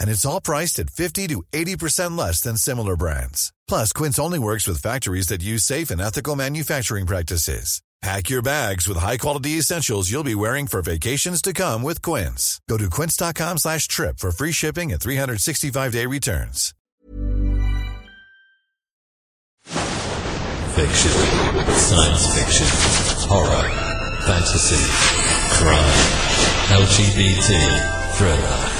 And it's all priced at 50 to 80% less than similar brands. Plus, Quince only works with factories that use safe and ethical manufacturing practices. Pack your bags with high-quality essentials you'll be wearing for vacations to come with Quince. Go to quince.com slash trip for free shipping and 365-day returns. Fiction, science fiction, horror, fantasy, crime, LGBT, thriller.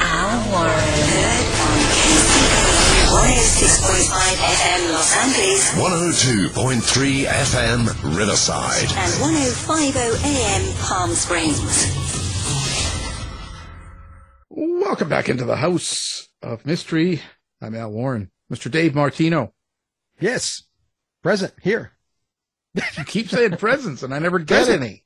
96.5 FM Los Angeles, 102.3 FM Riverside, and 105.0 AM Palm Springs. Welcome back into the House of Mystery. I'm Al Warren. Mr. Dave Martino. Yes. Present here. you keep saying presents and I never get present. any.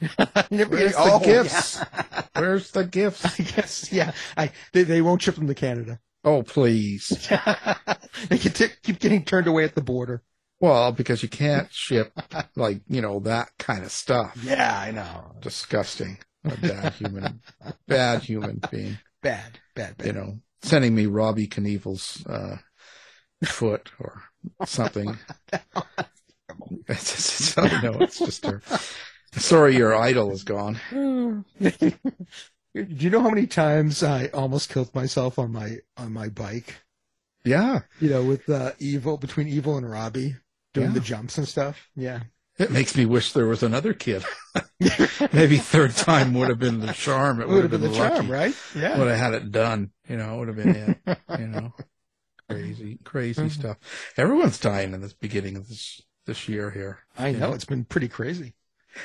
I never Where's get the oh, gifts? Yeah. Where's the gifts? I guess, yeah. I, they, they won't ship them to Canada. Oh, please. they keep getting turned away at the border. Well, because you can't ship like, you know, that kind of stuff. Yeah, I know. Disgusting. A bad human, bad human being, Bad, bad, bad. you know, sending me Robbie Knievel's, uh, foot or something. It's just, it's, know, it's just her. Sorry, your idol is gone. Do you know how many times I almost killed myself on my on my bike? Yeah. You know, with uh, Evel between Evel and Robbie doing Yeah. the jumps and stuff. Yeah. It makes me wish there was another kid. Maybe third time would have been the charm. It It would have been the charm, right? Yeah. Would have had it done. You know, it would have been it. You know, crazy, crazy Mm-hmm. stuff. Everyone's dying in this beginning of this this year here. I you know it's been pretty crazy.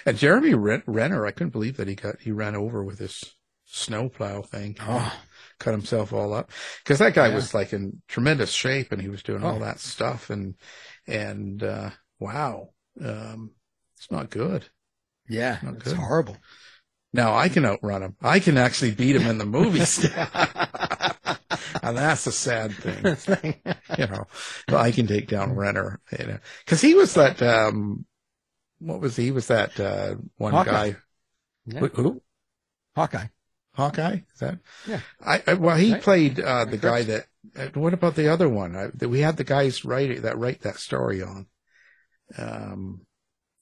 And Jeremy Renner, I couldn't believe that he got he ran over with his snowplow thing. Oh. Cut himself all up because that guy Yeah. was like in tremendous shape and he was doing all Oh. that stuff and and uh wow, um, it's not good. Yeah, Not it's horrible. Now I can outrun him. I can actually beat him in the movies. and that's a sad thing, you know. But I can take down Renner, you know, because he was that. um What was he? He was that uh one Hawkeye. guy. Yeah. Who, who? Hawkeye. Hawkeye? Is that? Yeah. I, I well, he Right. played uh the guy that. Uh, what about the other one? I, that we had the guys write that write that story on. Um.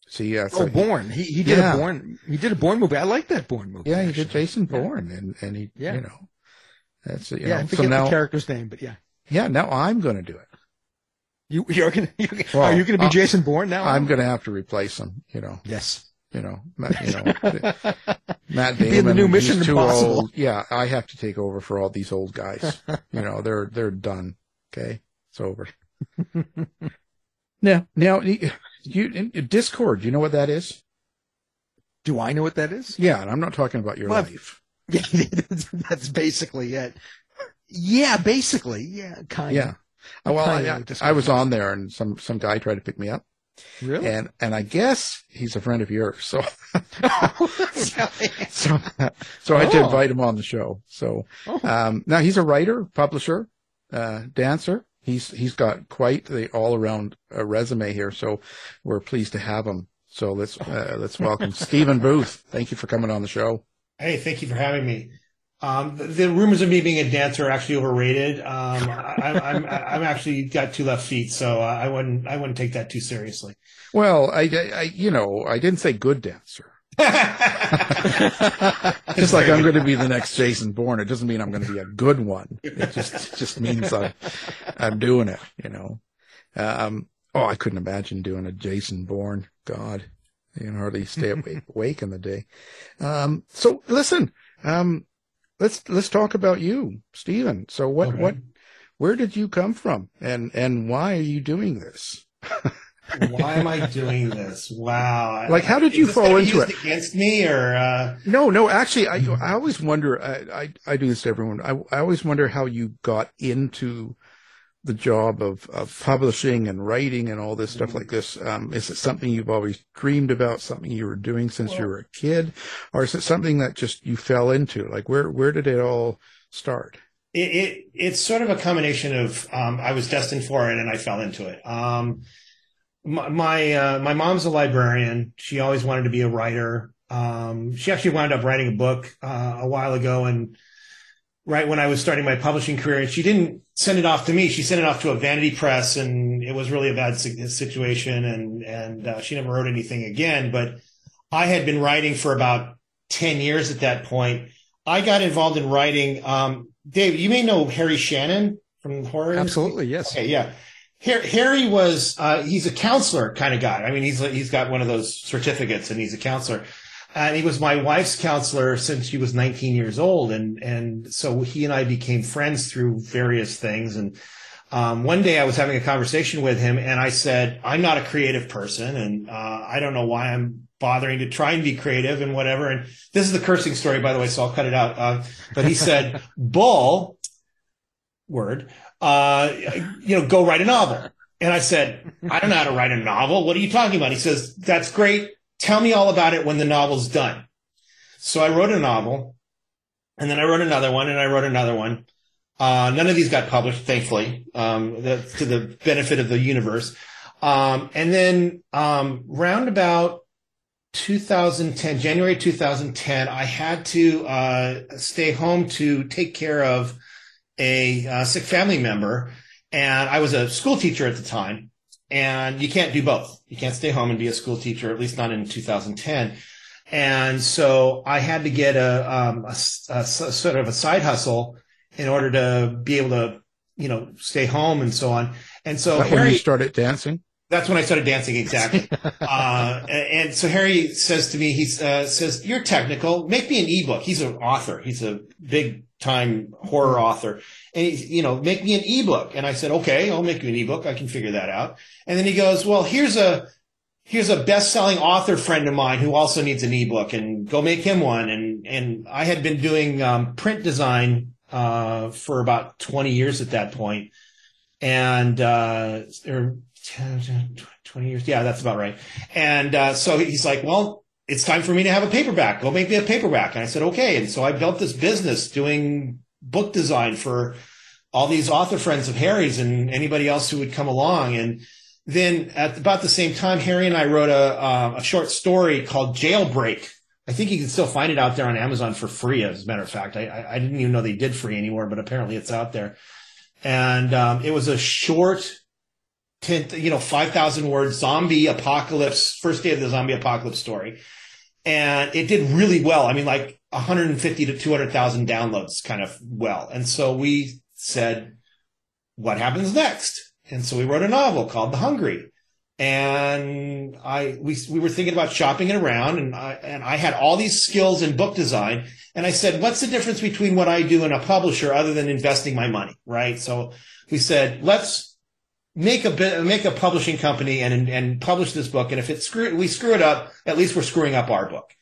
See, yeah. so Oh, Bourne. He he did Yeah. a Bourne. He did a Bourne movie. I like that Bourne movie. Yeah, he did. Jason Bourne, and and he, Yeah. you know, that's it. You Yeah, I know. forget So now, the character's name, but yeah. yeah, now I'm going to do it. You you're gonna you're, gonna- Well, are you gonna be uh, Jason Bourne now? I'm going to have to replace him. You know, Yes. You know, Matt, you know, Matt Damon. the new Mission too Impossible. old. Yeah, I have to take over for all these old guys. you know, they're they're done. Okay, it's over. now, now, you, you Discord. You know what that is? Do I know what that is? Yeah, and I'm not talking about your Well, life. Yeah, that's basically it. Yeah, basically. Yeah, kind Yeah. Uh, Well, Kinda I, I was on there, and some some guy tried to pick me up. Really? and and I guess he's a friend of yours. So Really? so so I had to Oh. invite him on the show. So Oh. um, now he's a writer, publisher, uh, dancer. he's he's got quite the all around uh, resume here. So we're pleased to have him. So let's uh, let's welcome Stephen Booth. Thank you for coming on the show. Hey, thank you for having me. Um, the, the rumors of me being a dancer are actually overrated. Um, I, I'm I'm actually got two left feet, so I wouldn't I wouldn't take that too seriously. Well, I, I you know I didn't say good dancer. just like I'm going to be the next Jason Bourne. It doesn't mean I'm going to be a good one. It just it just means I'm I'm doing it. You know. Um, oh, I couldn't imagine doing a Jason Bourne. God, you can hardly stay awake, awake in the day. Um, so listen, um, let's let's talk about you, Stephen. So what Okay. what where did you come from, and and why are you doing this? Why am I doing this? Wow. Like, how did you fall into it? against me or? Uh, No, no, actually, I I always wonder. I I, I do this to everyone. I I always wonder how you got into the job of of publishing and writing and all this stuff like this. Um, is it something you've always dreamed about? Something you were doing since you were a kid, or is it something that just you fell into? Like, where where did it all start? it, it it's sort of a combination of um, I was destined for it and I fell into it. Um, my my, uh, my mom's a librarian. She always wanted to be a writer. Um, she actually wound up writing a book uh, a while ago, and right when I was starting my publishing career, and she didn't send it off to me. She sent it off to a vanity press, and it was really a bad situation. And and uh, she never wrote anything again. But I had been writing for about ten years at that point. I got involved in writing. Um, Dave, you may know Harry Shannon from horror. Absolutely, yes. Okay, yeah. Harry was uh, he's a counselor kind of guy. I mean, he's he's got one of those certificates, and he's a counselor. And he was my wife's counselor since she was 19 years old, and and so he and I became friends through various things. And um, one day I was having a conversation with him, and I said, "I'm not a creative person, and uh, I don't know why I'm bothering to try and be creative and whatever." And this is the cursing story, by the way, so I'll cut it out. Uh, but he said, "Bull." word, uh, you know, go write a novel. And I said, I don't know how to write a novel. What are you talking about? He says, that's great. Tell me all about it when the novel's done. So I wrote a novel and then I wrote another one and I wrote another one. Uh, none of these got published, thankfully, um, the, to the benefit of the universe. Um, and then, um, round about 2010, January 2010, I had to, uh, stay home to take care of a uh, sick family member. And I was a school teacher at the time. And you can't do both. You can't stay home and be a school teacher, at least not in 2010. And so I had to get a, um, a a sort of a side hustle in order to be able to, you know, stay home and so on. And so That when Harry, you started dancing? that's when I started dancing exactly. uh, and so Harry says to me, he uh, says, "You're technical. Make me an ebook." He's an author. He's a big time horror author, and he's, you know, make me an ebook. And I said, "Okay, I'll make you an ebook. I can figure that out." And then he goes, "Well, here's a." Here's a best-selling author friend of mine who also needs an ebook, and go make him one. And and I had been doing um, print design uh, for about 20 years at that point, and uh, or 20 years. Yeah, that's about right. And uh, so he's like, well, it's time for me to have a paperback. Go make me a paperback. And I said, okay. And so I built this business doing book design for all these author friends of Harry's and anybody else who would come along. And then at about the same time, Harry and I wrote a, uh, a short story called Jailbreak. I think you can still find it out there on Amazon for free. As a matter of fact, I, I, didn't even know they did free anymore, but apparently it's out there. And um, it was a short 10, you know, 5,000 words zombie apocalypse, first day of the zombie apocalypse story. And it did really well. I mean, like 150 to 200,000 downloads kind of well. And so we said, what happens next? And so we wrote a novel called The Hungry. And I, we, we were thinking about shopping it around and I, and I had all these skills in book design. And I said, what's the difference between what I do and a publisher other than investing my money? Right. So we said, let's, make a make a publishing company and and publish this book. And if it screw we screw it up, at least we're screwing up our book.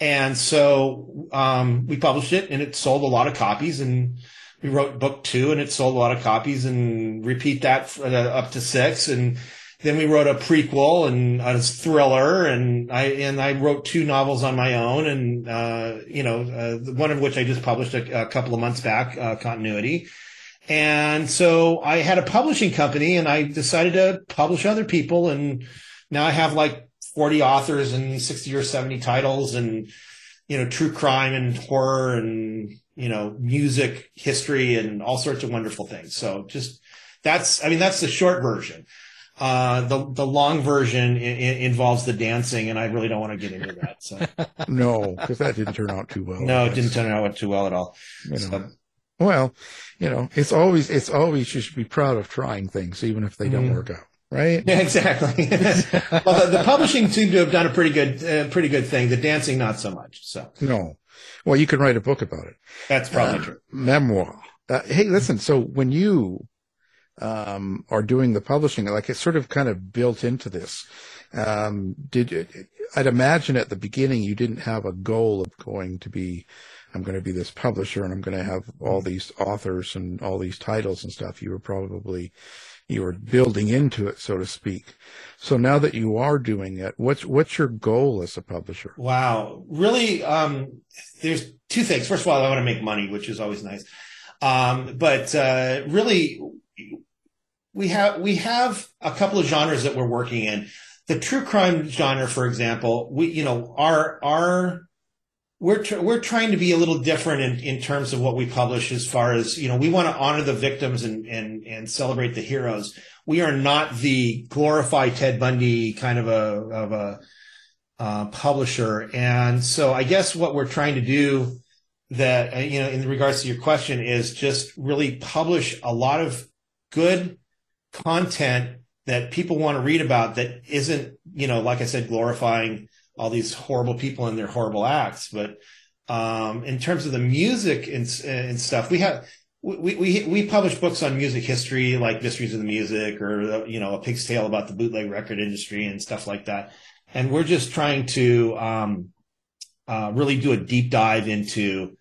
And so um, we published it, and it sold a lot of copies. And we wrote book two, and it sold a lot of copies. And repeat that for, uh, up to six. And then we wrote a prequel and a thriller, and I and I wrote two novels on my own, and uh, you know, uh, one of which I just published a, a couple of months back, uh, Continuity And so I had a publishing company and I decided to publish other people. And now I have like 40 authors and 60 or 70 titles and, you know, true crime and horror and, you know, music, history and all sorts of wonderful things. So just that's, I mean, that's the short version. Uh, the the long version I- I- involves the dancing, and I really don't want to get into that. So No, because that didn't turn out too well. no, it didn't turn out too well at all. You know. So, Well, you know, it's always it's always you should be proud of trying things, even if they don't Mhm. work out, right? yeah, exactly. well, the, the publishing seemed to have done a pretty good uh, pretty good thing. The dancing, not so much. So No. Well, you can write a book about it. that's probably Uh, true. Memoir. Uh, hey, listen. So when you um, are doing the publishing, like it's sort of kind of built into this. Um, did I'd imagine at the beginning you didn't have a goal of going to be, I'm going to be this publisher and I'm going to have all these authors and all these titles and stuff. You were probably you were building into it, so to speak. So now that you are doing it, what's what's your goal as a publisher? Wow, really? Um, there's two things. First of all, I want to make money, which is always nice. Um, but uh, really, we have we have a couple of genres that we're working in. The true crime genre, for example, we you know our our we're tr- we're trying to be a little different in, in terms of what we publish as far as you know we want to honor the victims and and and celebrate the heroes. We are not the glorified Ted Bundy kind of a of a uh, publisher. And so I guess what we're trying to do that, uh, you know, in regards to your question is just really publish a lot of good content that people want to read about that isn't, you know, like I said, glorifying all these horrible people and their horrible acts. But, um, in terms of the music and, and stuff, we have, we, we, we publish books on music history, like Mysteries of the Music or, you know, A Pig's Tale about the bootleg record industry and stuff like that and we're just trying to um, uh, really do a deep dive into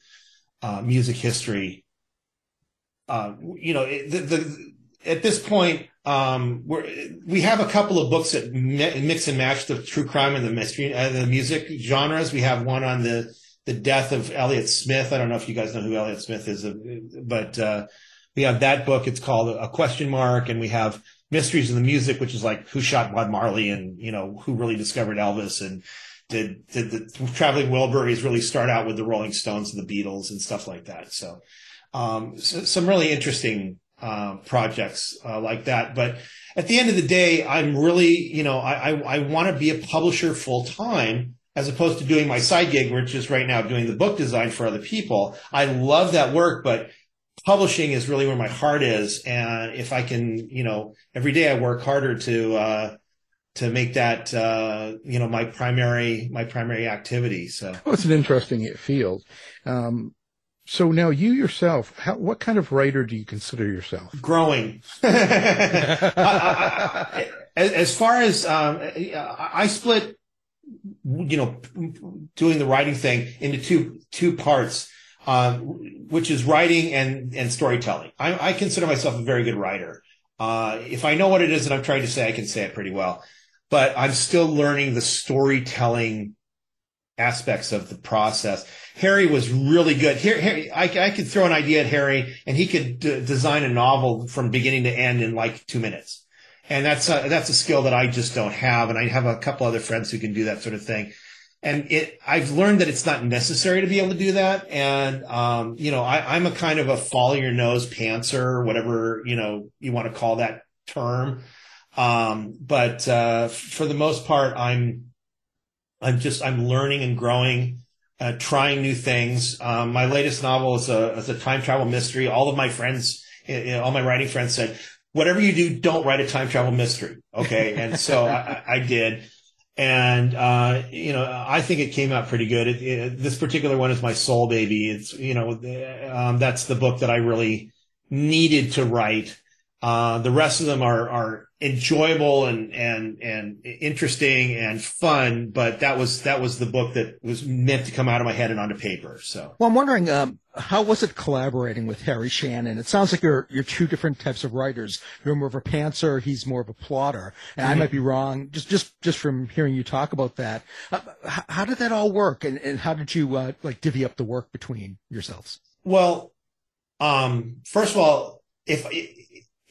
uh, music history. Uh, you know, the, the at this point, um, we have a couple of books that mix and match the true crime and the mystery and the music genres. We have one on the the death of Elliott Smith. I don't know if you guys know who Elliott Smith is, uh, but uh, we have that book. It's called A Question Mark, and we have Mysteries of the Music, which is like who shot Bob Marley and, you know, who really discovered Elvis and did, did the traveling Wilburys really start out with the Rolling Stones and the Beatles and stuff like that. So, um, so some really interesting, uh, projects, uh, like that. But at the end of the day, I'm really, you know, I, I, I want to be a publisher full time as opposed to doing my side gig, which is right now doing the book design for other people. I love that work, but publishing is really where my heart is. And if I can, you know, every day I work harder to, uh, to make that, uh, you know, my primary, my primary activity. So Well, it's an interesting field. Um, so now you yourself, how, what kind of writer do you consider yourself? growing. I- I- I- as, as far as, um, I I split, you know, doing the writing thing into two, two parts. Um, which is writing and, and storytelling. I, I consider myself a very good writer. Uh, if I know what it is that I'm trying to say, I can say it pretty well, but I'm still learning the storytelling aspects of the process. Harry was really good. Here, Harry, I, I could throw an idea at Harry and he could d- design a novel from beginning to end in like two minutes. And that's a, that's a skill that I just don't have. And I have a couple other friends who can do that sort of thing and it I've learned that it's not necessary to be able to do that. And um, you know, I, I'm a kind of a follow your nose pantser, whatever you know you want to call that term. Um, but uh, for the most part, I'm I'm just I'm learning and growing, uh, trying new things. Um, my latest novel is a is a time travel mystery. All of my friends, you know, all my writing friends said, whatever you do, don't write a time travel mystery. Okay, and so I, I I did and uh, you know I think it came out pretty good. It, it, this particular one is my soul baby. It's you know um, that's the book that I really needed to write. Uh, the rest of them are are enjoyable and and and interesting and fun, but that was that was the book that was meant to come out of my head and onto paper. So Well, I'm wondering, um, how was it collaborating with Harry Shannon? It sounds like you're you're two different types of writers. You're more of a pantser. He's more of a plotter. And I Mhm. might be wrong, just just just from hearing you talk about that. Uh, how, how did that all work, and, and how did you uh, like divvy up the work between yourselves? Well, um, first of all, if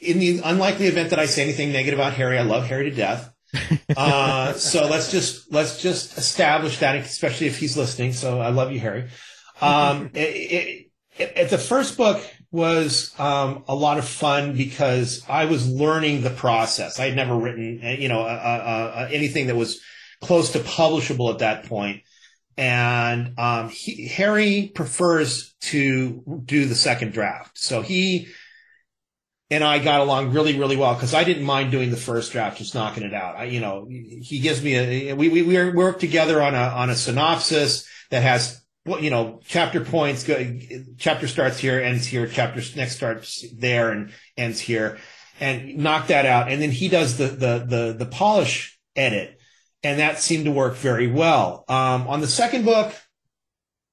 in the unlikely event that I say anything negative about Harry, I love Harry to death. uh, so let's just let's just establish that, especially if he's listening. So I love you, Harry. Um, it, it, it, the first book was um, a lot of fun because I was learning the process. I had never written, you know, uh, uh, uh, anything that was close to publishable at that point. And um, he, Harry prefers to do the second draft, so he and I got along really, really well because I didn't mind doing the first draft, just knocking it out. I, you know, he gives me a, we, we, we work together on a, on a synopsis that has, you know, chapter points, chapter starts here, ends here, chapter next starts there and ends here and knock that out. And then he does the, the, the, the polish edit. And that seemed to work very well. Um, on the second book,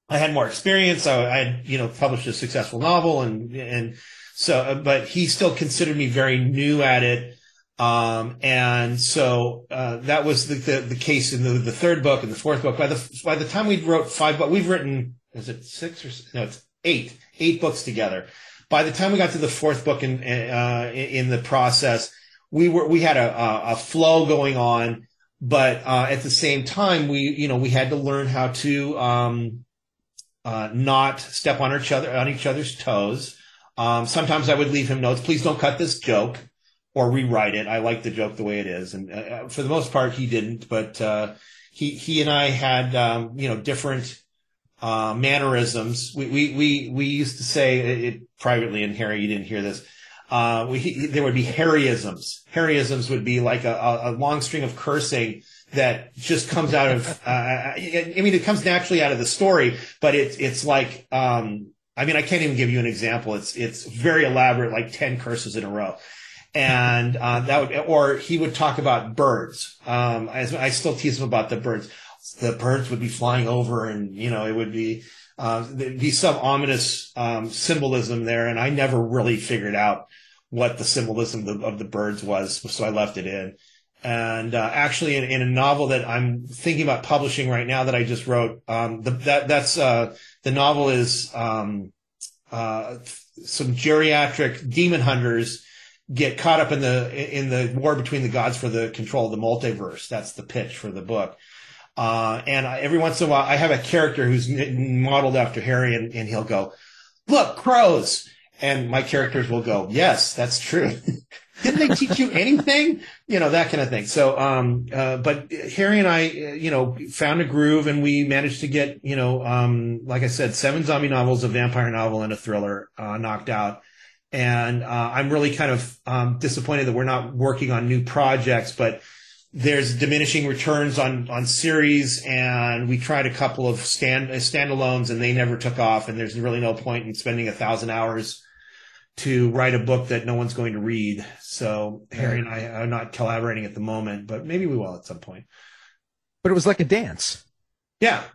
I had more experience. I, I had, you know, published a successful novel and, and, so, uh, but he still considered me very new at it. Um, and so, uh, that was the, the, the, case in the, the third book and the fourth book. By the, by the time we wrote five, but we've written, is it six or, no, it's eight, eight books together. By the time we got to the fourth book in, uh, in the process, we were, we had a, a flow going on, but, uh, at the same time, we, you know, we had to learn how to, um, uh, not step on each other, on each other's toes. Um, sometimes I would leave him notes. Please don't cut this joke or rewrite it. I like the joke the way it is, and uh, for the most part, he didn't. But uh, he he and I had um, you know different uh, mannerisms. We, we we we used to say it privately, and Harry, you didn't hear this. Uh, we, there would be Harryisms. Harryisms would be like a, a long string of cursing that just comes out of. Uh, I mean, it comes naturally out of the story, but it's it's like um, I mean, I can't even give you an example. It's it's very elaborate, like ten curses in a row, and uh, that would, or he would talk about birds. Um, I, I, still tease him about the birds. The birds would be flying over, and you know, it would be uh, there'd be some ominous um, symbolism there, and I never really figured out what the symbolism of the, of the birds was, so I left it in. And uh, actually, in, in, a novel that I'm thinking about publishing right now that I just wrote, um, the, that that's uh, the novel is um, uh, some geriatric demon hunters get caught up in the in the war between the gods for the control of the multiverse. That's the pitch for the book. Uh, and I, every once in a while, I have a character who's modeled after Harry, and, and he'll go, "Look, crows," and my characters will go, "Yes, that's true." Didn't they teach you anything? You know, that kind of thing. So, um, uh, but Harry and I, uh, you know, found a groove and we managed to get, you know, um, like I said, seven zombie novels, a vampire novel and a thriller, uh, knocked out. And, uh, I'm really kind of, um, disappointed that we're not working on new projects, but there's diminishing returns on, on series and we tried a couple of stand, standalones and they never took off. And there's really no point in spending a thousand hours to write a book that no one's going to read. So Harry and I are not collaborating at the moment, but maybe we will at some point. But it was like a dance. Yeah,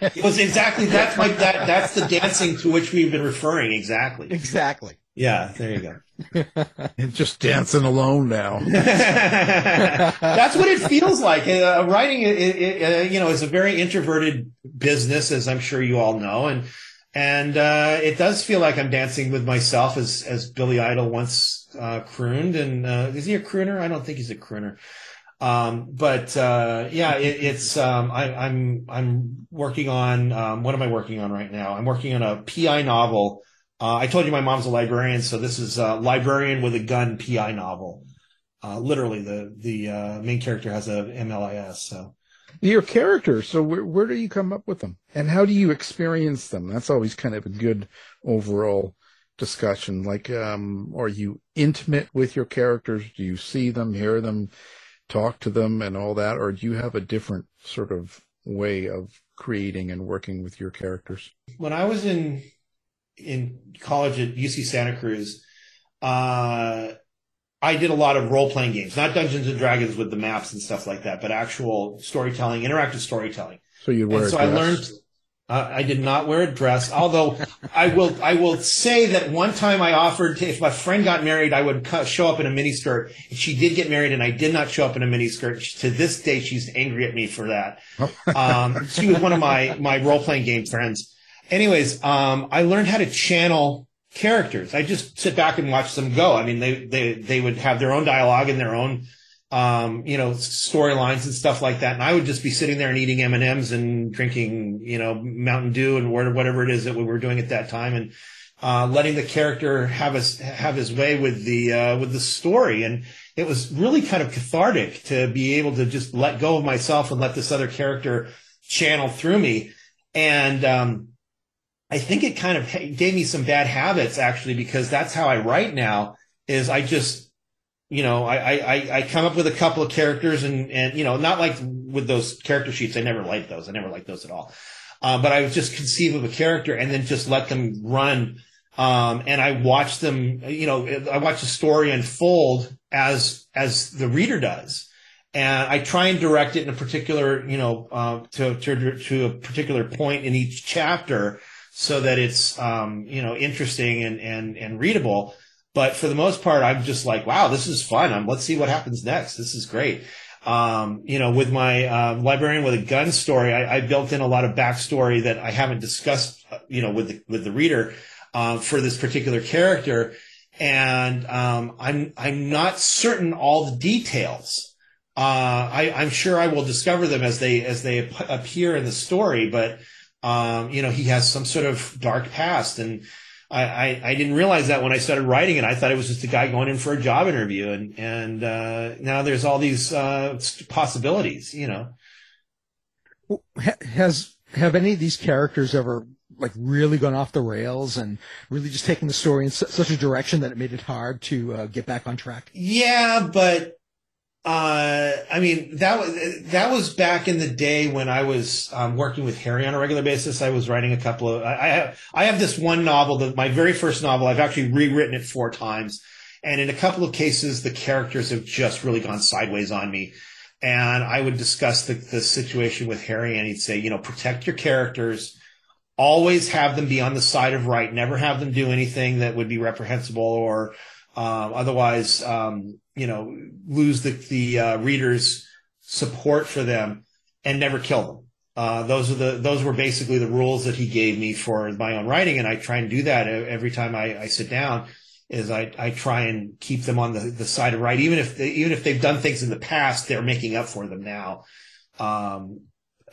it was exactly that's my that that's the dancing to which we've been referring. Exactly. Exactly. Yeah, there you go. and just dancing alone now. that's what it feels like. Uh, writing, it, it, uh, you know, is a very introverted business, as I'm sure you all know, and and uh, it does feel like I'm dancing with myself, as as Billy Idol once uh, crooned. And uh, is he a crooner? I don't think he's a crooner. Um, but uh, yeah, it, it's um, I, am I'm, I'm working on um, what am I working on right now? I'm working on a PI novel. Uh, I told you my mom's a librarian, so this is a librarian with a gun PI novel. Uh, literally, the the main character has a MLIS. So your characters. So where, where do you come up with them, and how do you experience them? That's always kind of a good overall discussion. Like, um, are you intimate with your characters? Do you see them, hear them, talk to them, and all that, or do you have a different sort of way of creating and working with your characters? When I was in in college at UC Santa Cruz, uh, I did a lot of role playing games, not Dungeons and Dragons with the maps and stuff like that, but actual storytelling, interactive storytelling. So you wear. And so I learned. Uh, I did not wear a dress, although I will. I will say that one time I offered to, if my friend got married, I would show up in a miniskirt. And she did get married, and I did not show up in a miniskirt. To this day, she's angry at me for that. Um, she was one of my my role playing game friends. Anyways, um, I learned how to channel characters. I just sit back and watch them go. I mean, they, they, they would have their own dialogue and their own, um, you know, storylines and stuff like that. And I would just be sitting there and eating M and M's and drinking, you know, Mountain Dew and whatever it is that we were doing at that time. And, uh, letting the character have his, have his way with the, uh, with the story. And it was really kind of cathartic to be able to just let go of myself and let this other character channel through me. And, um, I think it kind of gave me some bad habits actually, because that's how I write now is I just, you know, I, I, I come up with a couple of characters and, and, you know, not like with those character sheets. I never liked those. I never liked those at all. Uh, but I would just conceive of a character and then just let them run. Um, and I watch them, you know, I watch the story unfold as, as the reader does and I try and direct it in a particular, you know, uh, to, to, to a particular point in each chapter so that it's um, you know interesting and and and readable. But for the most part, I'm just like, wow, this is fun. I'm, let's see what happens next. This is great. Um, you know, with my uh, librarian with a gun story, I, I, built in a lot of backstory that I haven't discussed, you know, with the, with the reader uh, for this particular character, and um, I'm I'm not certain all the details. Uh, I, I'm sure I will discover them as they as they appear in the story, but um, you know, he has some sort of dark past. And I, I, I, didn't realize that when I started writing it. I thought it was just a guy going in for a job interview. And, and, uh, now there's all these, uh, possibilities, you know. Has, have any of these characters ever like really gone off the rails and really just taken the story in su- such a direction that it made it hard to uh, get back on track? Yeah, but uh, I mean, that was, that was back in the day when I was um, working with Harry on a regular basis. I was writing a couple of, I, I have, I have this one novel that my very first novel, I've actually rewritten it four times. And in a couple of cases, the characters have just really gone sideways on me. And I would discuss the, the situation with Harry and he'd say, you know, protect your characters, always have them be on the side of right, never have them do anything that would be reprehensible or, um, otherwise, um, you know, lose the, the uh, reader's support for them and never kill them. Uh, those are the, those were basically the rules that he gave me for my own writing. And I try and do that every time I, I sit down is I, I try and keep them on the, the side of right. Even if, they, even if they've done things in the past, they're making up for them now. Um,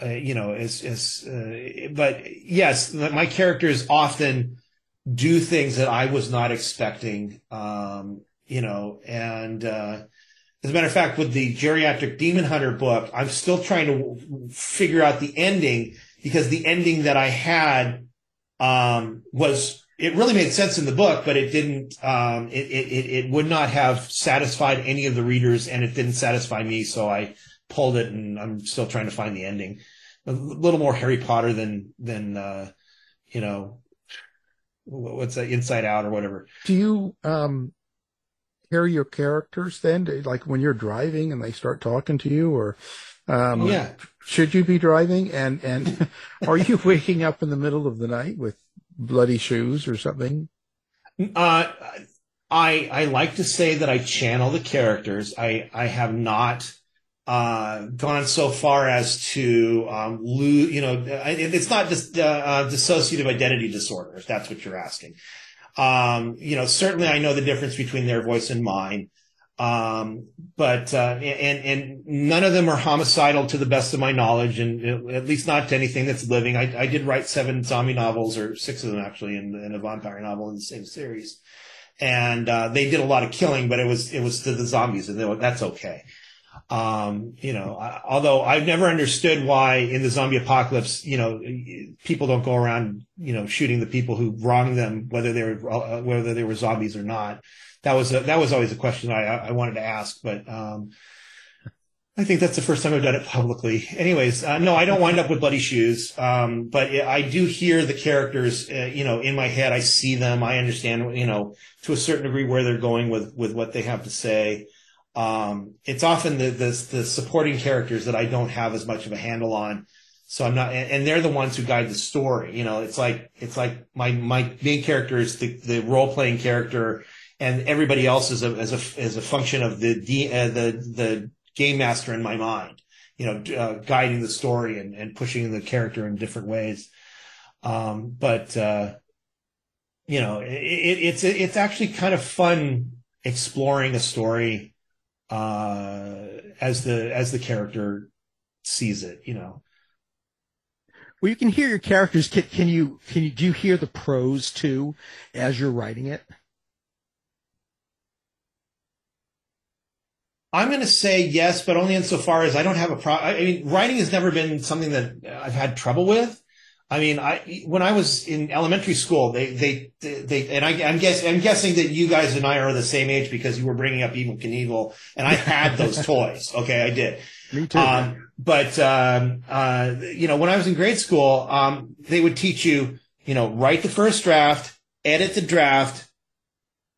uh, you know, as, as, uh, but yes, my characters often do things that I was not expecting. Um, you know, and uh, as a matter of fact, with the geriatric demon hunter book, I'm still trying to figure out the ending because the ending that I had um, was it really made sense in the book, but it didn't. Um, it, it it would not have satisfied any of the readers, and it didn't satisfy me. So I pulled it, and I'm still trying to find the ending. A little more Harry Potter than than uh, you know what's that Inside Out or whatever. Do you um hear your characters then, like when you're driving and they start talking to you, or um, yeah, should you be driving? And and are you waking up in the middle of the night with bloody shoes or something? Uh, I I like to say that I channel the characters. I I have not. Uh, gone so far as to um, lose, you know, it's not just uh, uh, dissociative identity disorder, if that's what you're asking. Um, you know, certainly I know the difference between their voice and mine. Um, but, uh, and, and none of them are homicidal to the best of my knowledge, and at least not to anything that's living. I, I did write seven zombie novels, or six of them actually, in, in a vampire novel in the same series. And, uh, they did a lot of killing, but it was, it was to the zombies, and were, that's okay. Um, you know, I, although I've never understood why in the zombie apocalypse, you know, people don't go around, you know, shooting the people who wronged them, whether they were, uh, whether they were zombies or not. That was, a, that was always a question I, I wanted to ask, but, um, I think that's the first time I've done it publicly. Anyways, uh, no, I don't wind up with bloody shoes. Um, but I do hear the characters, uh, you know, in my head. I see them. I understand, you know, to a certain degree where they're going with, with what they have to say. Um, it's often the, the, the supporting characters that I don't have as much of a handle on. So I'm not, and, they're the ones who guide the story. You know, it's like it's like my my main character is the, the role playing character, and everybody else is a as a as a function of the uh, the the game master in my mind. You know, uh, guiding the story and, and pushing the character in different ways. Um, but uh, you know, it, it, it's it's actually kind of fun exploring a story uh, as the as the character sees it. You know. Well, you can hear your characters. Can, can you can you do you hear the prose too as you're writing it? I'm going to say yes, but only insofar as I don't have a pro. I mean, writing has never been something that I've had trouble with. I mean, I when I was in elementary school, they they they, and I, am guess I'm guessing that you guys and I are the same age because you were bringing up Evel Knievel, and I had those toys. Okay, I did. Me too. Um, but um, uh, you know, when I was in grade school, um, they would teach you, you know, write the first draft, edit the draft,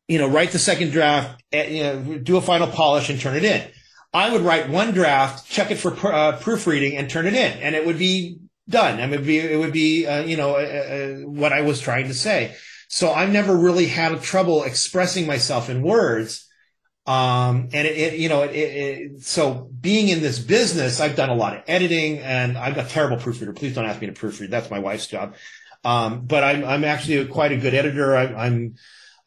you know, write the second draft, you know, do a final polish and turn it in. I would write one draft, check it for uh, proofreading, and turn it in, and it would be done. I mean, it would be, it would be uh, you know, uh, uh, what I was trying to say. So I've never really had trouble expressing myself in words. Um, and it, it you know, it, it, so being in this business, I've done a lot of editing and I'm a terrible proofreader. Please don't ask me to proofread. That's my wife's job. Um, but I'm, I'm actually quite a good editor. I, I'm,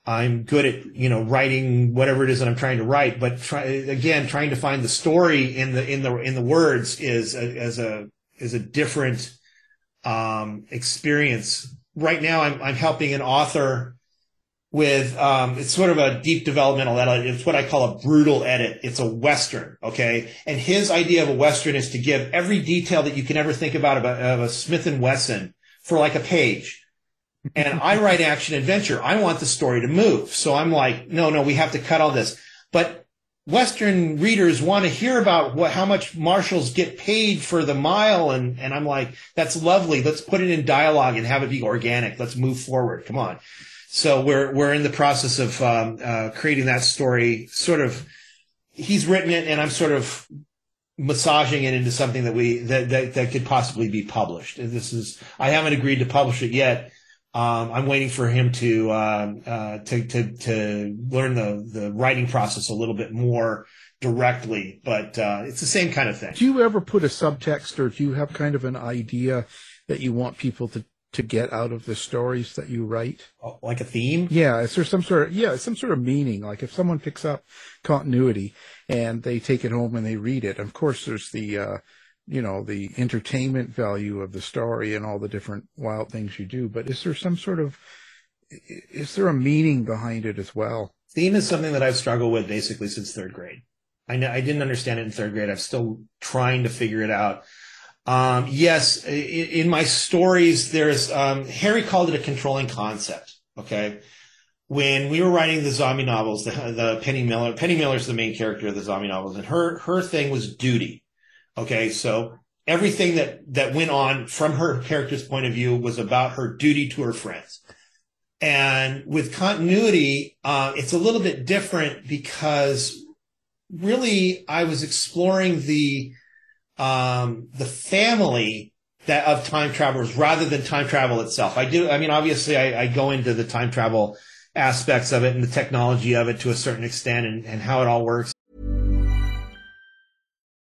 I'm good at, you know, writing whatever it is that I'm trying to write, but try, again, trying to find the story in the, in the, in the words is a, as a, is a different, um, experience. Right now I'm, I'm helping an author with, um, it's sort of a deep developmental edit. It's what I call a brutal edit. It's a Western. Okay. And his idea of a Western is to give every detail that you can ever think about, about of a Smith and Wesson for like a page and I write action adventure. I want the story to move. So I'm like, no, no, we have to cut all this. But Western readers want to hear about what, how much marshals get paid for the mile. And, and I'm like, that's lovely. Let's put it in dialogue and have it be organic. Let's move forward. Come on. So we're, we're in the process of, um, uh, creating that story sort of, he's written it and I'm sort of massaging it into something that we, that, that, that could possibly be published. And this is, I haven't agreed to publish it yet um, I'm waiting for him to, uh, uh, to, to, to learn the, the writing process a little bit more directly, but, uh, it's the same kind of thing. Do you ever put a subtext or do you have kind of an idea that you want people to, to get out of the stories that you write? Oh, like a theme? Yeah. Is there some sort of, yeah, some sort of meaning? Like if someone picks up continuity and they take it home and they read it, of course there's the, uh, you know, the entertainment value of the story and all the different wild things you do, but is there some sort of, is there a meaning behind it as well? Theme is something that I've struggled with basically since third grade. I know I didn't understand it in third grade. I'm still trying to figure it out. Um, yes, in my stories, there's, um, Harry called it a controlling concept. Okay. When we were writing the zombie novels, the, the Penny Miller, Penny Miller's the main character of the zombie novels and her, her thing was duty. Okay. So everything that, that went on from her character's point of view was about her duty to her friends. And with continuity, uh, it's a little bit different because really I was exploring the, um, the family that of time travelers rather than time travel itself. I do. I mean, obviously I, I go into the time travel aspects of it and the technology of it to a certain extent and, and how it all works.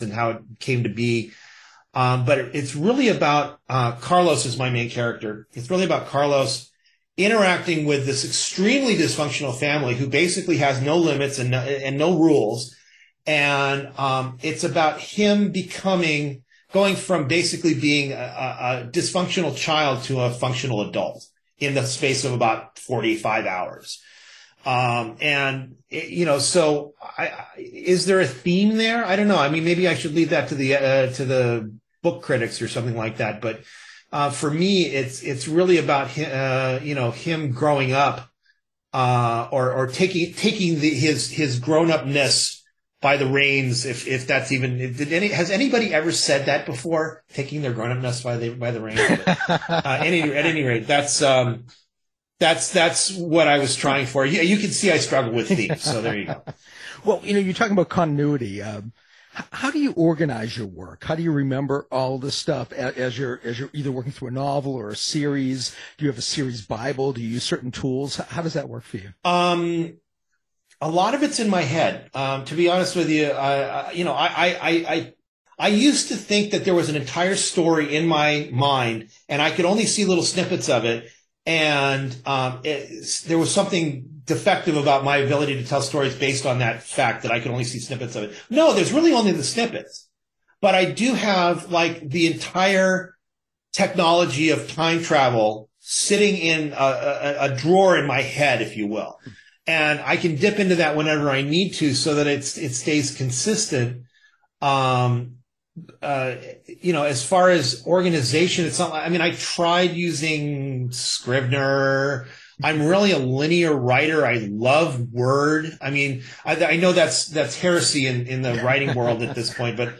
And how it came to be. Um, but it's really about uh, Carlos is my main character. It's really about Carlos interacting with this extremely dysfunctional family who basically has no limits and no, and no rules. And um, it's about him becoming going from basically being a, a, a dysfunctional child to a functional adult in the space of about 45 hours. Um, and you know, so I, is there a theme there? I don't know. I mean, maybe I should leave that to the, uh, to the book critics or something like that. But, uh, for me, it's, it's really about him, uh, you know, him growing up, uh, or, or taking, taking the, his, his grown upness by the reins. If, if that's even, did any, has anybody ever said that before? Taking their grown upness by the, by the reins? uh, any, at any rate, that's, um, that's that's what I was trying for. Yeah, you can see I struggle with themes, so there you go. well, you know, you're talking about continuity. Um, how do you organize your work? How do you remember all this stuff as you're as you're either working through a novel or a series? Do you have a series Bible? Do you use certain tools? How does that work for you? Um, a lot of it's in my head. Um, to be honest with you, I you know, I, I, I, I used to think that there was an entire story in my mind, and I could only see little snippets of it and um, it, there was something defective about my ability to tell stories based on that fact that I could only see snippets of it. No, there's really only the snippets, but I do have like the entire technology of time travel sitting in a, a, a drawer in my head, if you will. And I can dip into that whenever I need to so that it's, it stays consistent. Um, uh, you know, as far as organization, it's not, I mean, I tried using Scrivener. I'm really a linear writer. I love Word. I mean, I, I know that's, that's heresy in, in the writing world at this point, but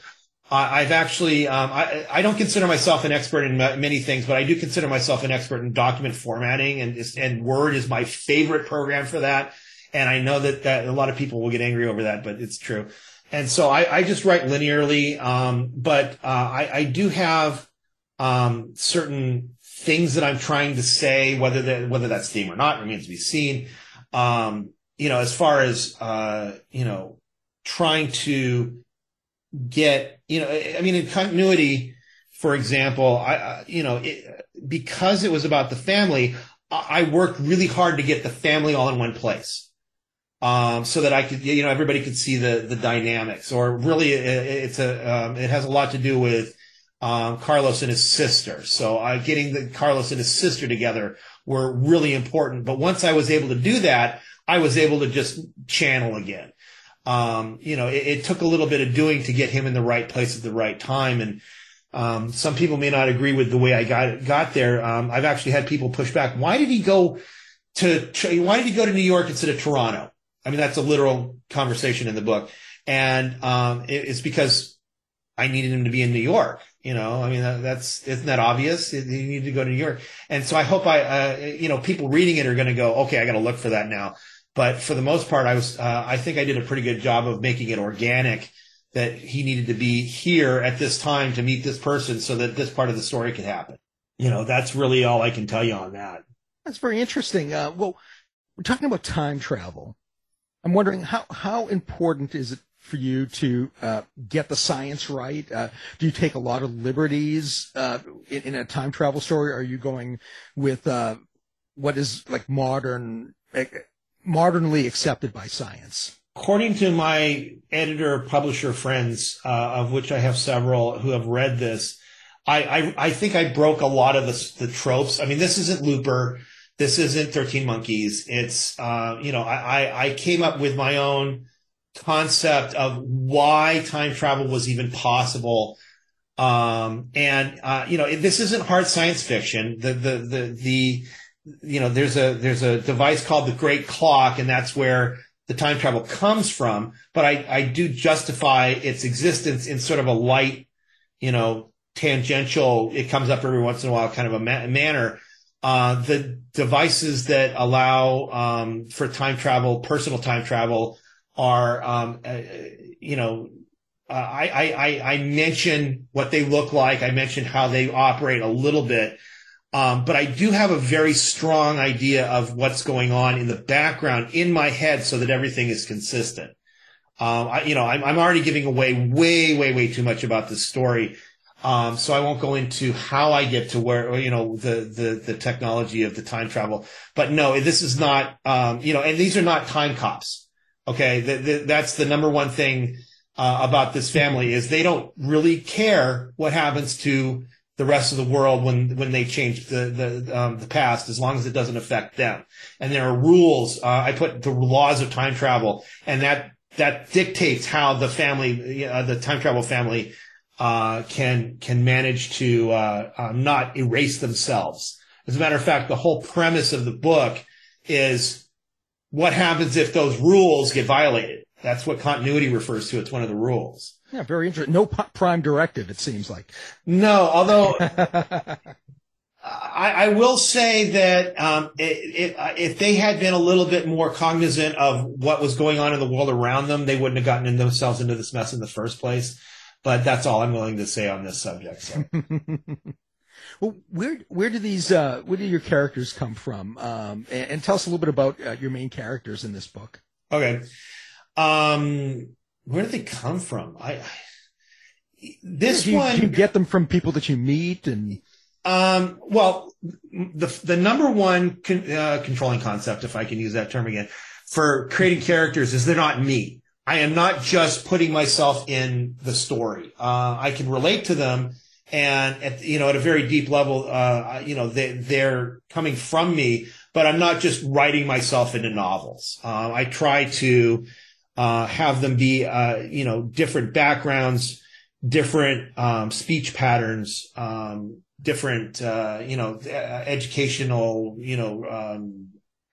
I've actually, um, I, I don't consider myself an expert in many things, but I do consider myself an expert in document formatting and, and Word is my favorite program for that. And I know that, that a lot of people will get angry over that, but it's true. And so I, I just write linearly. Um, but, uh, I, I do have, um, certain things that I'm trying to say, whether that, whether that's theme or not remains to be seen. Um, you know, as far as, uh, you know, trying to get, you know, I mean, in continuity, for example, I, you know, it, because it was about the family, I worked really hard to get the family all in one place um, so that I could, you know, everybody could see the the dynamics. Or really, it's a um, it has a lot to do with um, Carlos and his sister. So uh, getting the Carlos and his sister together were really important. But once I was able to do that, I was able to just channel again. Um, you know, it, it, took a little bit of doing to get him in the right place at the right time. And um, some people may not agree with the way I got got there. Um, I've actually had people push back. Why did he go to? Why did he go to New York instead of Toronto? I mean, that's a literal conversation in the book. And, um, it, it's because I needed him to be in New York. You know, I mean, that, that's, isn't that obvious? You need to go to New York. And so I hope I, uh, you know, people reading it are going to go, okay, I got to look for that now. But for the most part, I was, uh, I think I did a pretty good job of making it organic that he needed to be here at this time to meet this person so that this part of the story could happen. You know, that's really all I can tell you on that. That's very interesting. Uh, well, we're talking about time travel. I'm wondering how, how important is it for you to uh, get the science right? Uh, do you take a lot of liberties uh, in, in, a time travel story? Are you going with uh, what is like modern, eh, modernly accepted by science? According to my editor publisher friends, uh, of which I have several who have read this, I, I, I think I broke a lot of the, the tropes. I mean, this isn't Looper. This isn't 13 Monkeys. It's, uh, you know, I, I came up with my own concept of why time travel was even possible. Um, and, uh, you know, this isn't hard science fiction. The, the, the, the, you know, there's a, there's a device called the Great Clock, and that's where the time travel comes from. But I, I do justify its existence in sort of a light, you know, tangential, it comes up every once in a while kind of a ma- manner. Uh, the devices that allow, um, for time travel, personal time travel are, um, uh, you know, uh, I, I, I mention what they look like. I mentioned how they operate a little bit. Um, but I do have a very strong idea of what's going on in the background in my head so that everything is consistent. Um, I, you know, I'm, I'm already giving away way, way, way too much about this story. Um, so I won't go into how I get to where, you know, the, the, the technology of the time travel. But no, this is not, um, you know, and these are not time cops. Okay. The, the, that's the number one thing uh, about this family is they don't really care what happens to the rest of the world when when they change the the um, the past, as long as it doesn't affect them. And there are rules. Uh, I put the laws of time travel, and that that dictates how the family, uh, the time travel family, uh, can can manage to uh, uh, not erase themselves. As a matter of fact, the whole premise of the book is what happens if those rules get violated. That's what continuity refers to. It's one of the rules. Yeah, very interesting. No prime directive, it seems like. No, although I, I, will say that um, it, it, if they had been a little bit more cognizant of what was going on in the world around them, they wouldn't have gotten themselves into this mess in the first place. But that's all I'm willing to say on this subject. So. well, where where do these uh, where do your characters come from? Um, and, and, tell us a little bit about uh, your main characters in this book. Okay. Um, where do they come from? I, I this you, one you get them from people that you meet and um, well, the the number one con, uh, controlling concept, if I can use that term again, for creating characters is they're not me. I am not just putting myself in the story. Uh, I can relate to them, and at you know at a very deep level, uh, you know they they're coming from me, but I'm not just writing myself into novels. Uh, I try to uh, have them be, uh, you know, different backgrounds, different um, speech patterns, um, different, uh, you know, educational, you know, um,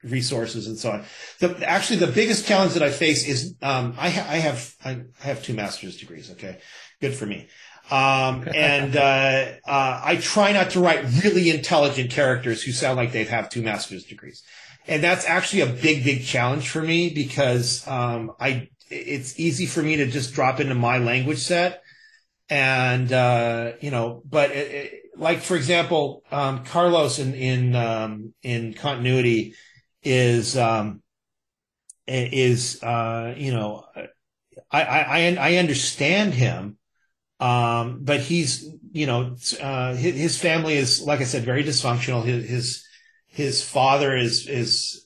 resources and so on. The, actually, the biggest challenge that I face is um, I, ha- I, have I have two master's degrees. Okay, good for me. Um, and uh, uh, I try not to write really intelligent characters who sound like they have two master's degrees and that's actually a big, big challenge for me because um, I it's easy for me to just drop into my language set, and uh, you know, but it, it, like for example, um, Carlos in in um, in continuity is um, is uh, you know, I I I understand him. Um, but he's, you know, uh, his, his family is, like I said, very dysfunctional. His, his his father is is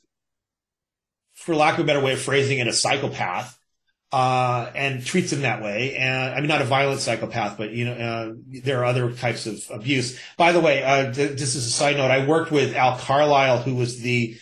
for lack of a better way of phrasing it a psychopath uh, and treats him that way and i mean not a violent psychopath but you know uh, there are other types of abuse by the way uh, th- this is a side note i worked with al carlisle who was the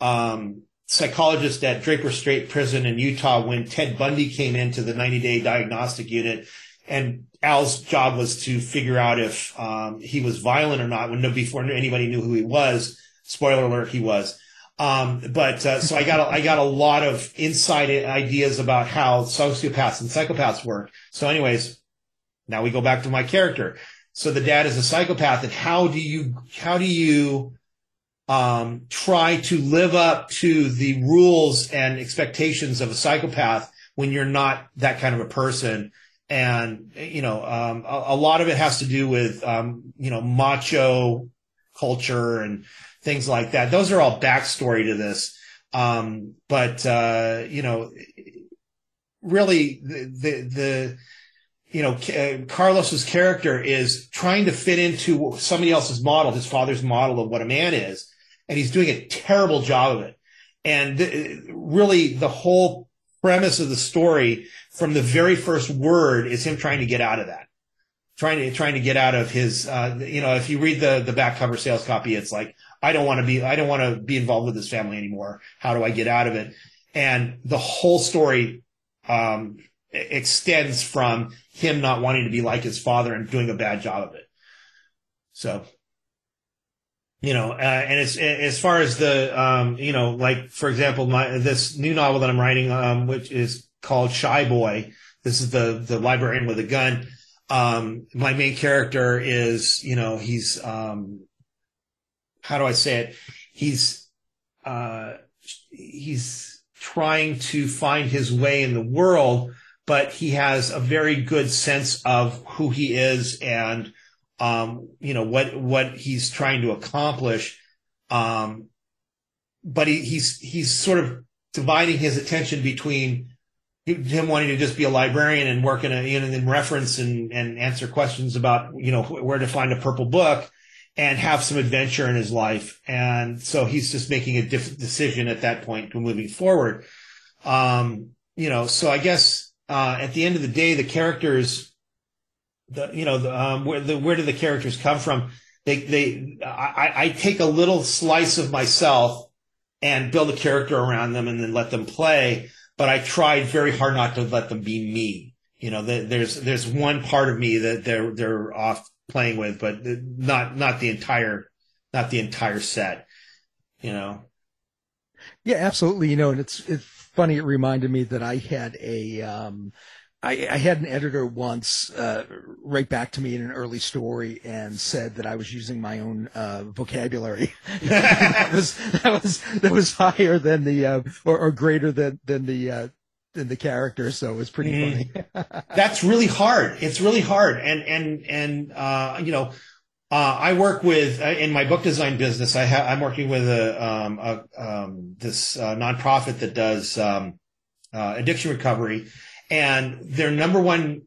um, psychologist at draper state prison in utah when ted bundy came into the 90 day diagnostic unit and Al's job was to figure out if um, he was violent or not when before anybody knew who he was Spoiler alert, he was. Um, but uh, so I got a, I got a lot of inside ideas about how sociopaths and psychopaths work. So, anyways, now we go back to my character. So the dad is a psychopath, and how do you how do you um, try to live up to the rules and expectations of a psychopath when you're not that kind of a person? And you know, um, a, a, lot of it has to do with um, you know macho culture and things like that. Those are all backstory to this. Um, but, uh, you know, really the, the, the you know, uh, Carlos's character is trying to fit into somebody else's model, his father's model of what a man is. And he's doing a terrible job of it. And th- really the whole premise of the story from the very first word is him trying to get out of that. Trying to, trying to get out of his, uh, you know, if you read the, the back cover sales copy, it's like, I don't want to be, I don't want to be involved with this family anymore. How do I get out of it? And the whole story, um, extends from him not wanting to be like his father and doing a bad job of it. So, you know, uh, and it's as far as the, um, you know, like for example, my this new novel that I'm writing, um, which is called Shy Boy. This is the the librarian with a gun. Um, my main character is, you know, he's, um, how do I say it? He's, uh, he's trying to find his way in the world, but he has a very good sense of who he is and, um, you know, what, what he's trying to accomplish. Um, but he, he's, he's sort of dividing his attention between him wanting to just be a librarian and work in a, you know, in reference and, and answer questions about, you know, where to find a purple book and have some adventure in his life. And so he's just making a different decision at that point moving forward. Um, you know, so I guess, uh, at the end of the day, the characters, the, you know, the, um, where the, where do the characters come from? They, they, I, I take a little slice of myself and build a character around them and then let them play but I tried very hard not to let them be me. You know, there's there's one part of me that they're they're off playing with, but not not the entire not the entire set. You know. Yeah, absolutely. You know, and it's it's funny. It reminded me that I had a um, I, I, had an editor once uh, write back to me in an early story and said that I was using my own uh, vocabulary. that was that was that was higher than the uh, or, or, greater than than the uh, than the character. So it was pretty mm. funny. That's really hard. It's really hard, and and and uh, you know. Uh, I work with in my book design business. I have I'm working with a, um, a um, this nonprofit that does um, addiction recovery, and their number one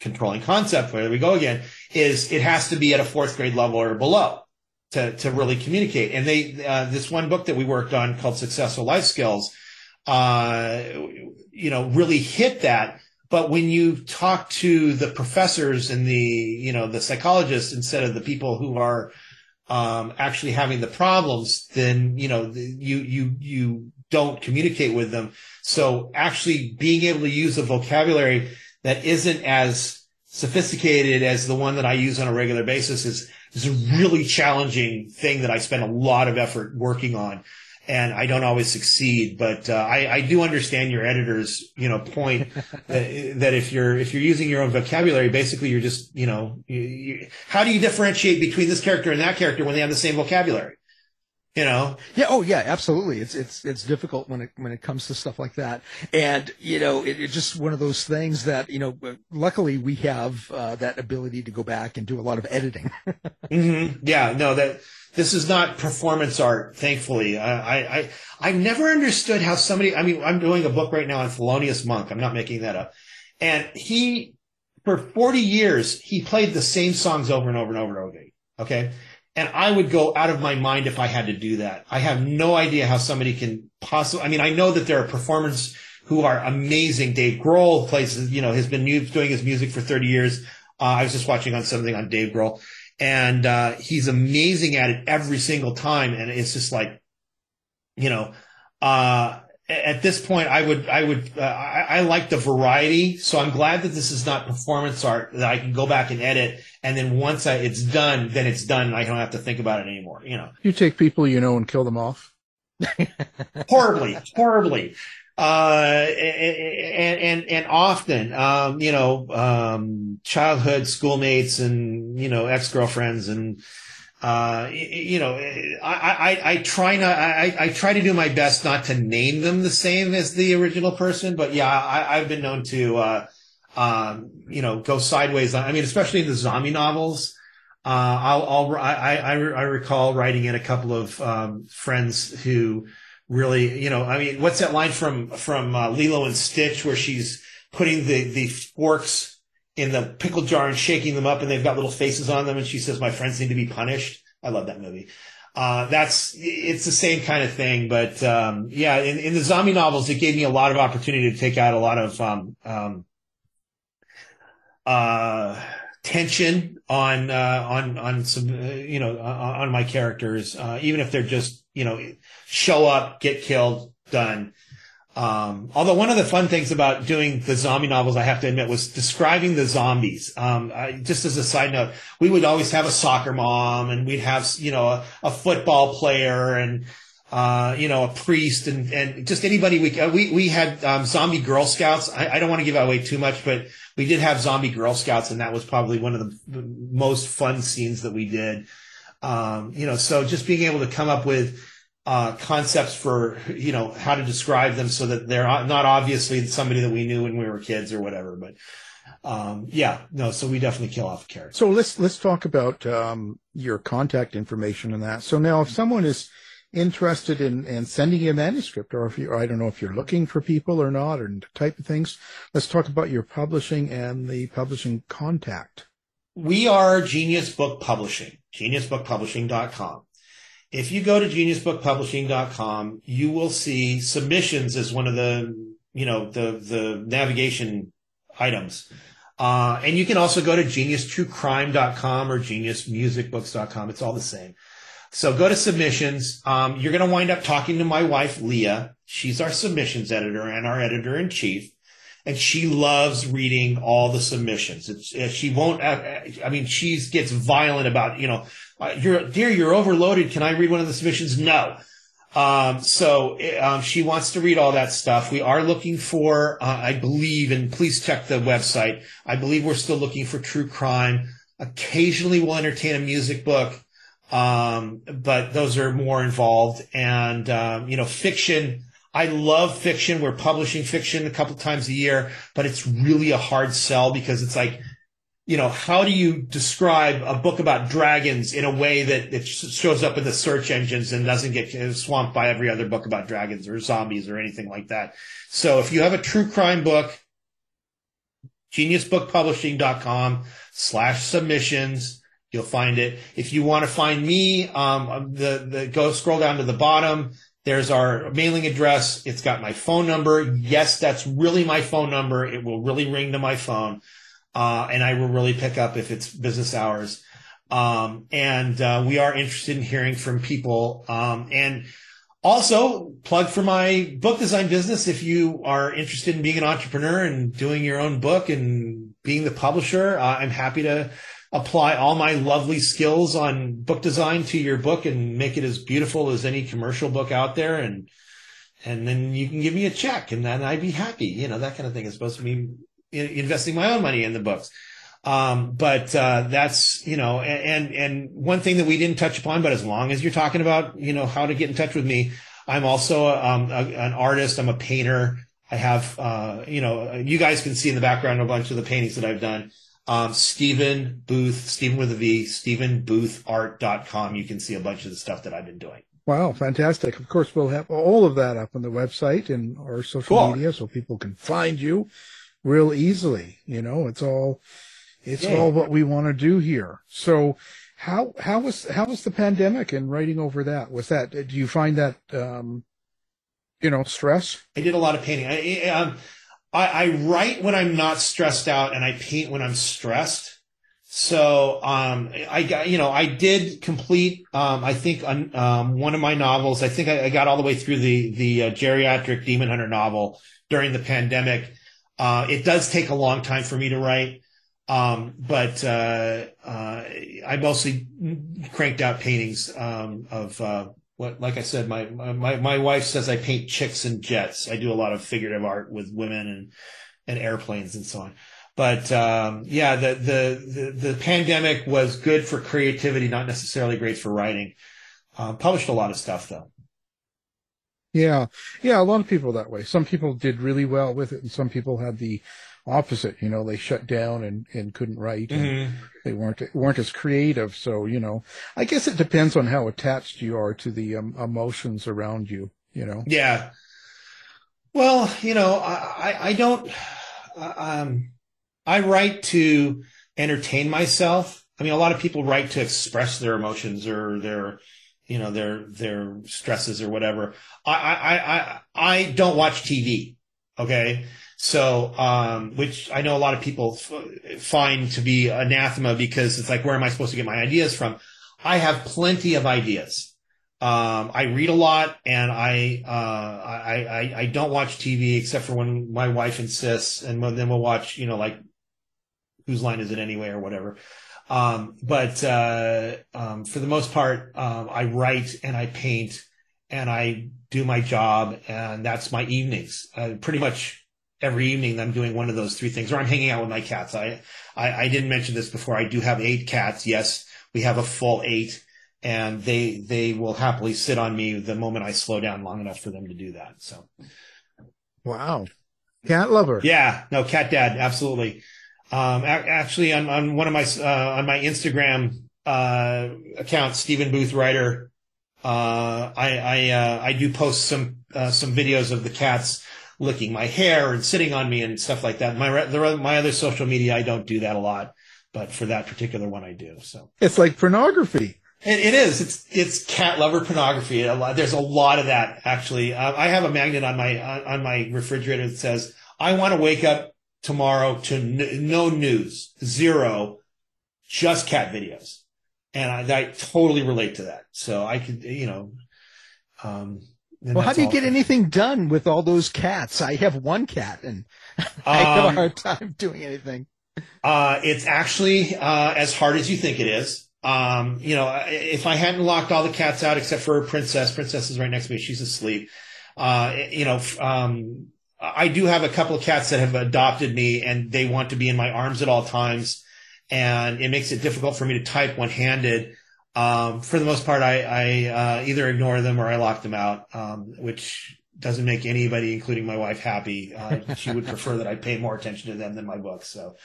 controlling concept, where we go again, is it has to be at a fourth grade level or below to, to really communicate. And they, uh, this one book that we worked on called Successful Life Skills, uh, you know, really hit that. But when you talk to the professors and the, you know, the psychologists instead of the people who are, um, actually having the problems, then, you know, you, you, you don't communicate with them. So actually being able to use a vocabulary that isn't as sophisticated as the one that I use on a regular basis is, is a really challenging thing that I spend a lot of effort working on. And I don't always succeed, but uh, I, I, do understand your editor's, you know, point that, that, if you're if you're using your own vocabulary, basically you're just, you know, you, you, how do you differentiate between this character and that character when they have the same vocabulary? You know? Yeah oh yeah absolutely. It's it's it's difficult when it when it comes to stuff like that. And you know it, it's just one of those things that you know luckily we have uh, that ability to go back and do a lot of editing. Mm-hmm. yeah no that this is not performance art thankfully. I, I i never understood how somebody i mean i'm doing a book right now on thelonious monk. I'm not making that up. And he for 40 years he played the same songs over and over and over and over again okay and I would go out of my mind if I had to do that. I have no idea how somebody can possibly, I mean, I know that there are performers who are amazing. Dave Grohl plays, you know, has been doing his music for 30 years. Uh, I was just watching on something on Dave Grohl and, uh, he's amazing at it every single time. And it's just like, you know, uh, at this point, I would, I would, uh, I, I, like the variety. So I'm glad that this is not performance art that I can go back and edit. And then once I, it's done, then it's done. And I don't have to think about it anymore. You know, you take people you know and kill them off. horribly, horribly. Uh, and, and, and often, um, you know, um, childhood schoolmates and, you know, ex-girlfriends and, uh, you know, I, I, I try not, I, I try to do my best not to name them the same as the original person, but yeah, I, have been known to, uh, um, you know, go sideways. I mean, especially in the zombie novels. Uh, I'll, I'll, I, I, I recall writing in a couple of, um, friends who really, you know, I mean, what's that line from, from, uh, Lilo and Stitch where she's putting the, the forks in the pickle jar and shaking them up and they've got little faces on them. And she says, my friends need to be punished. I love that movie. Uh, that's, it's the same kind of thing. But, um, yeah, in, in, the zombie novels, it gave me a lot of opportunity to take out a lot of, um, um, uh, tension on, uh, on, on some, uh, you know, on, on my characters, uh, even if they're just, you know, show up, get killed, done. Um, although one of the fun things about doing the zombie novels, I have to admit, was describing the zombies. Um, I, just as a side note, we would always have a soccer mom and we'd have, you know, a, a football player and, uh, you know, a priest and, and just anybody we, uh, we, we had, um, zombie Girl Scouts. I, I don't want to give away too much, but we did have zombie Girl Scouts and that was probably one of the most fun scenes that we did. Um, you know, so just being able to come up with, uh, concepts for you know how to describe them so that they're not obviously somebody that we knew when we were kids or whatever. But um, yeah, no. So we definitely kill off characters. So let's let's talk about um, your contact information and that. So now, if someone is interested in, in sending you a manuscript, or if you I don't know if you're looking for people or not, or type of things, let's talk about your publishing and the publishing contact. We are Genius Book Publishing, geniusbookpublishing.com. If you go to geniusbookpublishing.com, you will see submissions as one of the, you know, the, the navigation items. Uh, and you can also go to geniustruecrime.com or geniusmusicbooks.com. It's all the same. So go to submissions. Um, you're going to wind up talking to my wife, Leah. She's our submissions editor and our editor in chief and she loves reading all the submissions. It's, uh, she won't, uh, I mean, she gets violent about, you know, uh, you're, dear, you're overloaded. Can I read one of the submissions? No. Um, so, um, she wants to read all that stuff. We are looking for, uh, I believe, and please check the website. I believe we're still looking for true crime. Occasionally we'll entertain a music book. Um, but those are more involved and, um, you know, fiction, I love fiction. We're publishing fiction a couple times a year, but it's really a hard sell because it's like, you know, how do you describe a book about dragons in a way that it shows up in the search engines and doesn't get swamped by every other book about dragons or zombies or anything like that? So if you have a true crime book, geniusbookpublishing.com slash submissions, you'll find it. If you want to find me, um, the, the, go scroll down to the bottom. There's our mailing address. It's got my phone number. Yes, that's really my phone number. It will really ring to my phone. Uh, and I will really pick up if it's business hours. Um, and, uh, we are interested in hearing from people. Um, and also plug for my book design business. If you are interested in being an entrepreneur and doing your own book and being the publisher, uh, I'm happy to apply all my lovely skills on book design to your book and make it as beautiful as any commercial book out there. And, and then you can give me a check and then I'd be happy. You know, that kind of thing is supposed to be investing my own money in the books. Um, but, uh, that's, you know, and, and one thing that we didn't touch upon, but as long as you're talking about, you know, how to get in touch with me, I'm also, um, a, an artist. I'm a painter. I have, uh, you know, you guys can see in the background a bunch of the paintings that I've done. Um, Stephen Booth, Stephen with a V, StephenBoothArt.com. You can see a bunch of the stuff that I've been doing. Wow, fantastic. Of course, we'll have all of that up on the website and our social Cool. media so people can find you real easily. You know, it's all, it's Yeah. all what we want to do here. So how, how was, how was the pandemic and writing over that? Was that, do you find that, um, you know, stress? I did a lot of painting. I, I, um, I, I write when I'm not stressed out and I paint when I'm stressed. So, um, I got, you know, I did complete, um, I think, um, um, one of my novels. I think I, I got all the way through the, the uh, geriatric demon hunter novel during the pandemic. Uh, it does take a long time for me to write. Um, but, uh, uh, I mostly cranked out paintings, um, of, uh, what, like I said, my, my, my wife says I paint chicks and jets. I do a lot of figurative art with women and, and airplanes and so on. But, um, yeah, the, the, the, the pandemic was good for creativity, not necessarily great for writing. Uh, published a lot of stuff though. Yeah. Yeah. A lot of people that way. Some people did really well with it and some people had the opposite. You know, they shut down and, and couldn't write and Mhm. they weren't, weren't as creative. So, you know, I guess it depends on how attached you are to the um, emotions around you, you know? Yeah. Well, you know, I, I, I don't, um, I write to entertain myself. I mean, a lot of people write to express their emotions or their, you know, their, their stresses or whatever. I, I, I I don't watch TV. Okay. So, um, which I know a lot of people f- find to be anathema because it's like, where am I supposed to get my ideas from? I have plenty of ideas. Um, I read a lot and I, uh, I, I, I don't watch TV except for when my wife insists and then we'll watch, you know, like whose line is it anyway or whatever. Um, but, uh, um, for the most part, um, I write and I paint and I do my job and that's my evenings. Uh, pretty much every evening I'm doing one of those three things or I'm hanging out with my cats. I, I, I didn't mention this before. I do have eight cats. Yes, we have a full eight and they they will happily sit on me the moment I slow down long enough for them to do that. So, wow, cat lover. Yeah, no, cat dad, absolutely. Um, actually, on on one of my uh, on my Instagram uh, account, Stephen Booth Writer, uh, I I uh, I do post some uh, some videos of the cats licking my hair and sitting on me and stuff like that. My the, my other social media, I don't do that a lot, but for that particular one, I do. So it's like pornography. It, it is. It's it's cat lover pornography. A lot, there's a lot of that actually. Uh, I have a magnet on my on, on my refrigerator that says, "I want to wake up tomorrow to n- no news, zero, just cat videos," and I, I, totally relate to that. So I could, you know. Um, well, how do you get anything done with all those cats? I have one cat, and I have Um, a hard time doing anything. Uh, it's actually uh, as hard as you think it is. Um, you know, if I hadn't locked all the cats out except for Princess, Princess is right next to me. She's asleep. Uh, you know, um, I do have a couple of cats that have adopted me and they want to be in my arms at all times. And it makes it difficult for me to type one handed. Um, for the most part, I, I uh, either ignore them or I lock them out, um, which doesn't make anybody, including my wife, happy. Uh, she would prefer that I pay more attention to them than my books. So,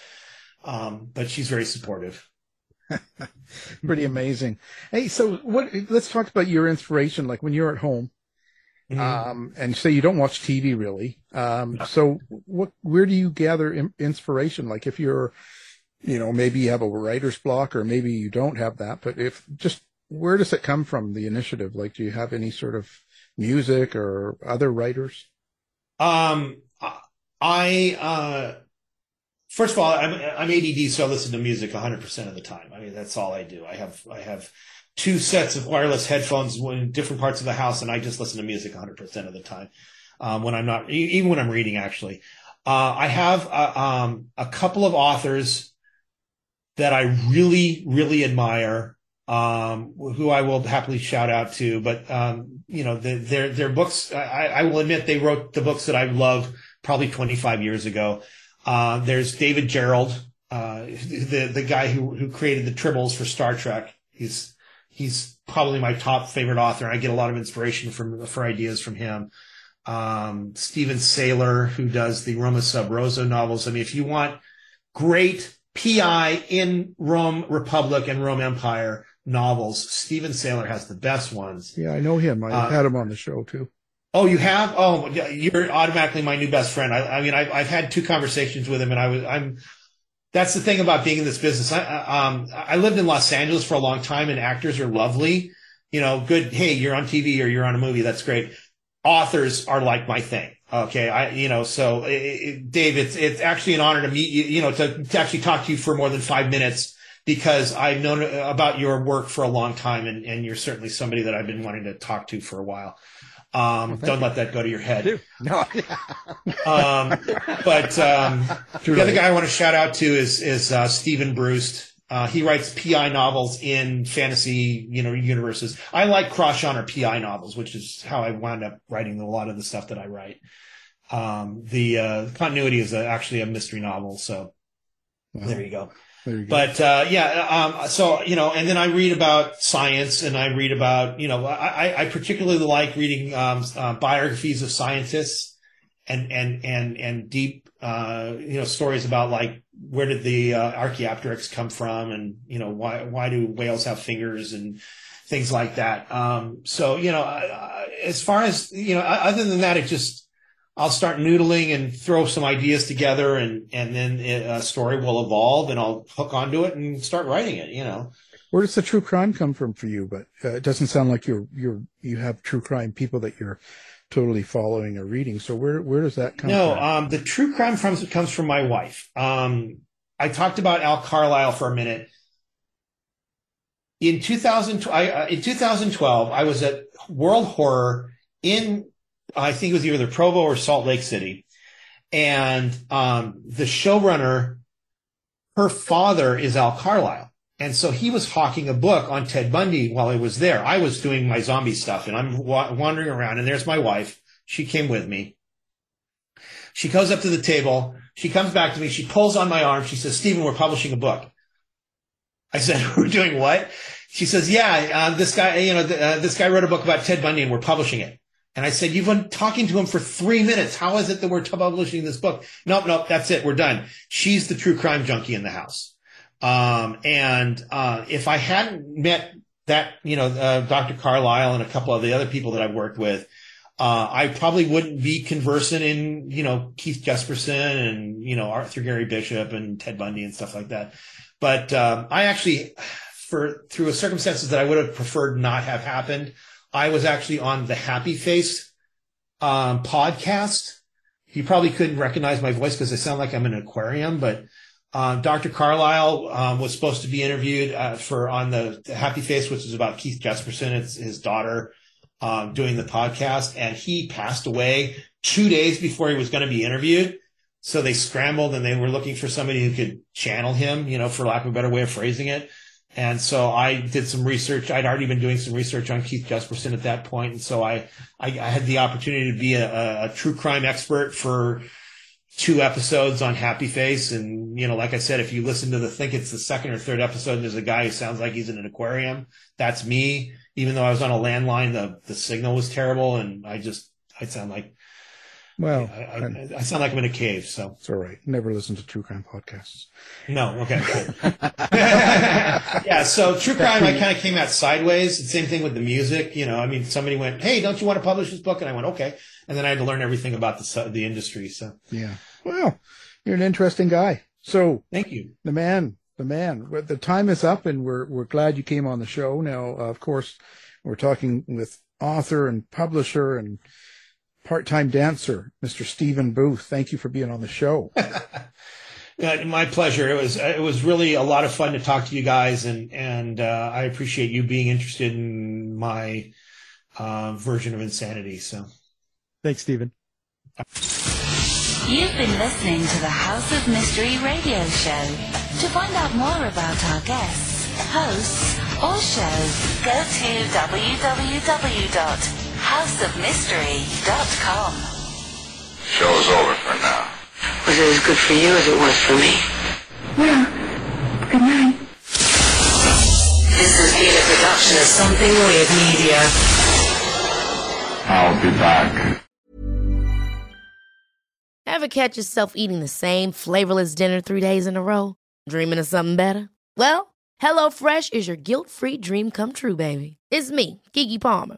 um, but she's very supportive. Pretty amazing. Hey, so what? Let's talk about your inspiration. Like when you're at home, Mm-hmm. um, and say you don't watch TV really. Um, so what? Where do you gather in, inspiration? Like if you're, you know, maybe you have a writer's block, or maybe you don't have that. But if just where does it come from? The initiative. Like, do you have any sort of music or other writers? Um, I, uh, first of all, I'm, I'm ADD, so I listen to music 100% of the time. I mean, that's all I do. I have, I have two sets of wireless headphones in different parts of the house, and I just listen to music 100% of the time. Um, when I'm not, even when I'm reading, actually. Uh, I have, uh, um, a couple of authors that I really, really admire, um, who I will happily shout out to, but, um, you know, the, their, their books, I, I will admit they wrote the books that I love probably 25 years ago. Uh, there's David Gerrold, uh, the, the guy who, who created the Tribbles for Star Trek. He's, he's probably my top favorite author. I get a lot of inspiration from, for ideas from him. Um, Steven Saylor, who does the Roma Sub Rosa novels. I mean, if you want great PI in Rome Republic and Rome Empire novels, Steven Saylor has the best ones. Yeah, I know him. I Uh, had him on the show too. Oh, you have? Oh, you're automatically my new best friend. I, I mean, I've, I've had two conversations with him and I was, I'm, that's the thing about being in this business. I- um, I lived in Los Angeles for a long time and actors are lovely. You know, good. Hey, you're on TV or you're on a movie. That's great. Authors are like my thing. Okay. I, you know, so it, it, Dave, it's, it's actually an honor to meet you, you know, to, to actually talk to you for more than five minutes because I've known about your work for a long time and, and you're certainly somebody that I've been wanting to talk to for a while. Um, don't let that go to your head. No. Um, but um, the other guy I want to shout out to is is uh, Stephen Bruce. Uh, he writes PI novels in fantasy, you know, universes. I like cross genre PI novels, which is how I wound up writing a lot of the stuff that I write. Um, the uh, continuity is a, actually a mystery novel, so there you go. There you. But uh, yeah, um, so you know, and then I read about science, and I read about you know, I, I- I particularly like reading um, uh, biographies of scientists and and and and deep uh, you know stories about like where did the uh, Archaeopteryx come from, and you know why why do whales have fingers and things like that. Um, so you know, uh, as far as you know, other than that, it just I'll start noodling and throw some ideas together, and and then it, a story will evolve, and I'll hook onto it and start writing it. You know. Where does the true crime come from for you? But uh, it doesn't sound like you're you're you have true crime people that you're totally following or reading. So where where does that come No, from? um, the true crime comes comes from my wife. Um, I talked about Al Carlisle for a minute. in 2000, I, uh, in 2012, I was at World Horror in, I think it was either Provo or Salt Lake City. And, um, the showrunner, her father is Al Carlisle. And so he was hawking a book on Ted Bundy while I was there. I was doing my zombie stuff and I'm wa- wandering around and there's my wife. She came with me. She goes up to the table. She comes back to me. She pulls on my arm. She says, Stephen, we're publishing a book. I said, we're doing what? She says, yeah, uh, this guy, you know, th- uh, this guy wrote a book about Ted Bundy and we're publishing it. And I said, you've been talking to him for three minutes. How is it that we're publishing this book? Nope, nope, that's it. We're done. She's the true crime junkie in the house. Um, and, uh, if I hadn't met that, you know, uh, Dr. Carlisle and a couple of the other people that I've worked with, uh, I probably wouldn't be conversant in, you know, Keith Jesperson and, you know, Arthur Gary Bishop and Ted Bundy and stuff like that. But, um, I actually, for, through circumstances that I would have preferred not have happened, I was actually on the Happy Face, um, podcast. You probably couldn't recognize my voice because I sound like I'm in an aquarium, but, um, Dr. Carlisle um, was supposed to be interviewed uh, for on the, Happy Face, which is about Keith Jesperson. It's his daughter um, doing the podcast, and he passed away two days before he was going to be interviewed. So they scrambled and they were looking for somebody who could channel him, you know, for lack of a better way of phrasing it. And so I did some research. I'd already been doing some research on Keith Jesperson at that point, and so I I, I had the opportunity to be a, a true crime expert for two episodes on Happy Face. And, you know, like I said, if you listen to the, think it's the second or third episode, there's a guy who sounds like he's in an aquarium. That's me. Even though I was on a landline, the, the signal was terrible. And I just, I sound like, Well, I, I, I sound like I'm in a cave. So it's all right. Never listen to true crime podcasts. no. Okay. Cool. yeah. So true crime, I kind of came out sideways. The same thing with the music. You know, I mean, somebody went, Hey, don't you want to publish this book? And I went, okay. And then I had to learn everything about the, the industry. So Yeah. Well, you're an interesting guy. So thank you. the man, the man. The time is up, and we're we're glad you came on the show. Now, uh, of course, we're talking with author and publisher and part-time dancer, Mr. Stephen Booth. Thank you for being on the show. Uh, my pleasure. It was it was really a lot of fun to talk to you guys, and and uh, I appreciate you being interested in my uh, version of insanity. So, Thanks, Stephen. You've been listening to the House of Mystery radio show. To find out more about our guests, hosts, or shows, go to www.houseofmystery.com. Show's over for now. Was it as good for you as it was for me? Well, good night. This has been a production of Something Weird Media. I'll be back. Ever catch yourself eating the same flavorless dinner three days in a row? Dreaming of something better? Well, HelloFresh is your guilt-free dream come true, baby. It's me, Keke Palmer.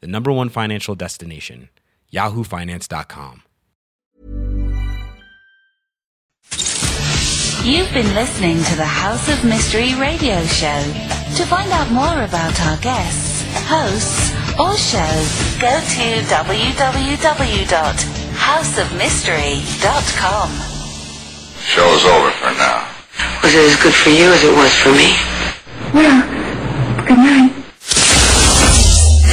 the number one financial destination, yahoofinance.com. You've been listening to the House of Mystery radio show. To find out more about our guests, hosts, or shows, go to www.houseofmystery.com. Show's over for now. Was it as good for you as it was for me? Well, good night.